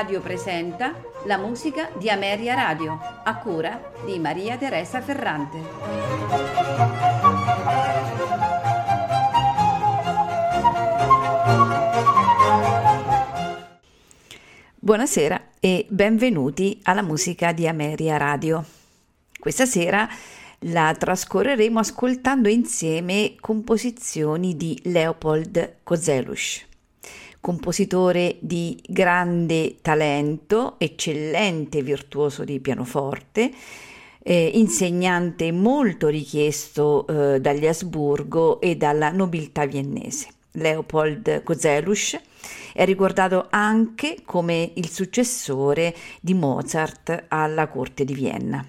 Radio presenta la musica di Ameria Radio, a cura di Maria Teresa Ferrante. Buonasera e benvenuti alla musica di Ameria Radio. Questa sera la trascorreremo ascoltando insieme composizioni di Leopold Kozelus compositore di grande talento, eccellente virtuoso di pianoforte, eh, insegnante molto richiesto eh, dagli Asburgo e dalla nobiltà viennese. Leopold Kozelus è ricordato anche come il successore di Mozart alla corte di Vienna.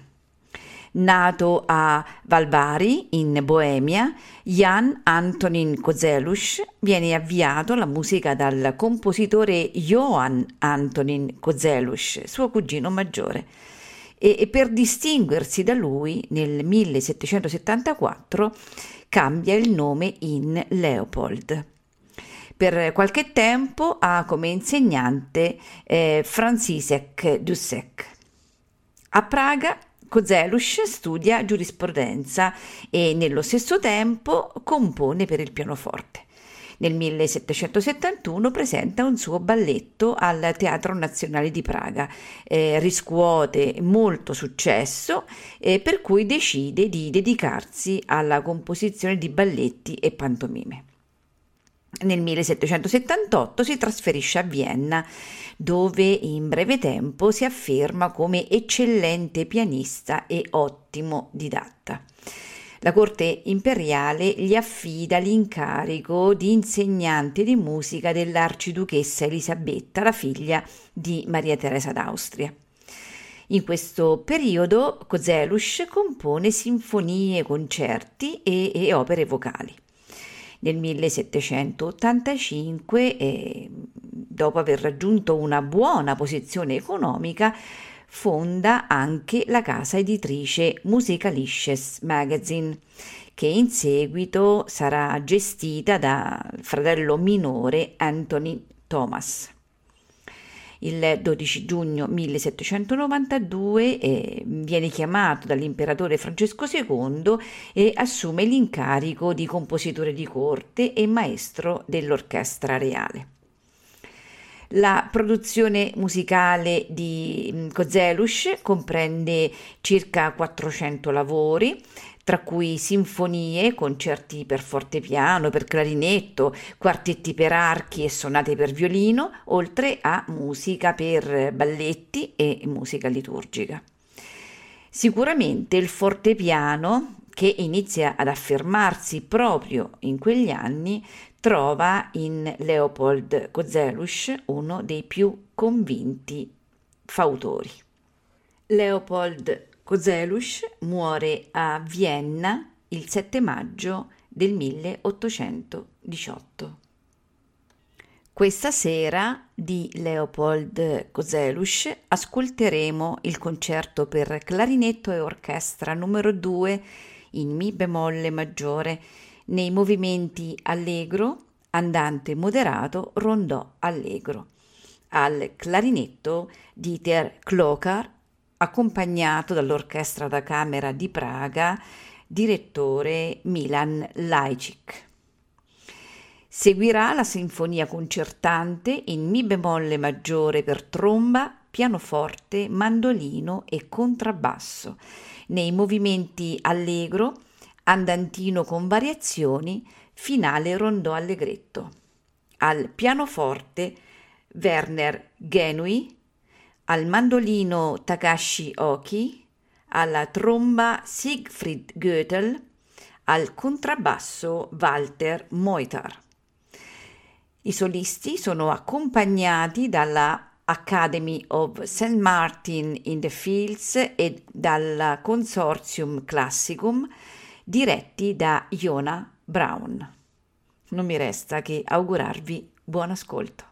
Nato a Valbari, in Boemia, Jan Antonin Kozelus viene avviato alla musica dal compositore Johann Antonin Kozelus, suo cugino maggiore. E, per distinguersi da lui, nel 1774 cambia il nome in Leopold. Per qualche tempo ha come insegnante eh, Francisek Dussek. A Praga Kozelus studia giurisprudenza e nello stesso tempo compone per il pianoforte. Nel 1771 presenta un suo balletto al Teatro Nazionale di Praga, eh, riscuote molto successo, eh, per cui decide di dedicarsi alla composizione di balletti e pantomime. Nel 1778 si trasferisce a Vienna, dove in breve tempo si afferma come eccellente pianista e ottimo didatta. La corte imperiale gli affida l'incarico di insegnante di musica dell'arciduchessa Elisabetta, la figlia di Maria Teresa d'Austria. In questo periodo Kozelus compone sinfonie, concerti e, e opere vocali nel 1785 e dopo aver raggiunto una buona posizione economica fonda anche la casa editrice Musicalisches Magazine che in seguito sarà gestita dal fratello minore Anthony Thomas il 12 giugno 1792 eh, viene chiamato dall'imperatore Francesco II e assume l'incarico di compositore di corte e maestro dell'orchestra reale. La produzione musicale di Kozelus mm, comprende circa 400 lavori, tra cui sinfonie, concerti per fortepiano, per clarinetto, quartetti per archi e sonate per violino, oltre a musica per balletti e musica liturgica. Sicuramente il fortepiano, che inizia ad affermarsi proprio in quegli anni, trova in Leopold Kozelus uno dei più convinti fautori. Leopold Kozelus muore a Vienna il 7 maggio del 1818. Questa sera di Leopold Kozelus ascolteremo il concerto per clarinetto e orchestra numero 2 in Mi bemolle maggiore nei movimenti allegro, andante moderato, rondò allegro. Al clarinetto Dieter Klokar accompagnato dall'Orchestra da Camera di Praga, direttore Milan Lajcik. Seguirà la sinfonia concertante in Mi bemolle maggiore per tromba, pianoforte, mandolino e contrabbasso, nei movimenti allegro, andantino con variazioni, finale rondò allegretto. Al pianoforte Werner Genui, al mandolino Takashi Oki, alla tromba Siegfried Goethel, al contrabbasso Walter Moitar. I solisti sono accompagnati dalla Academy of St. Martin in the Fields e dal Consortium Classicum diretti da Iona Brown. Non mi resta che augurarvi buon ascolto.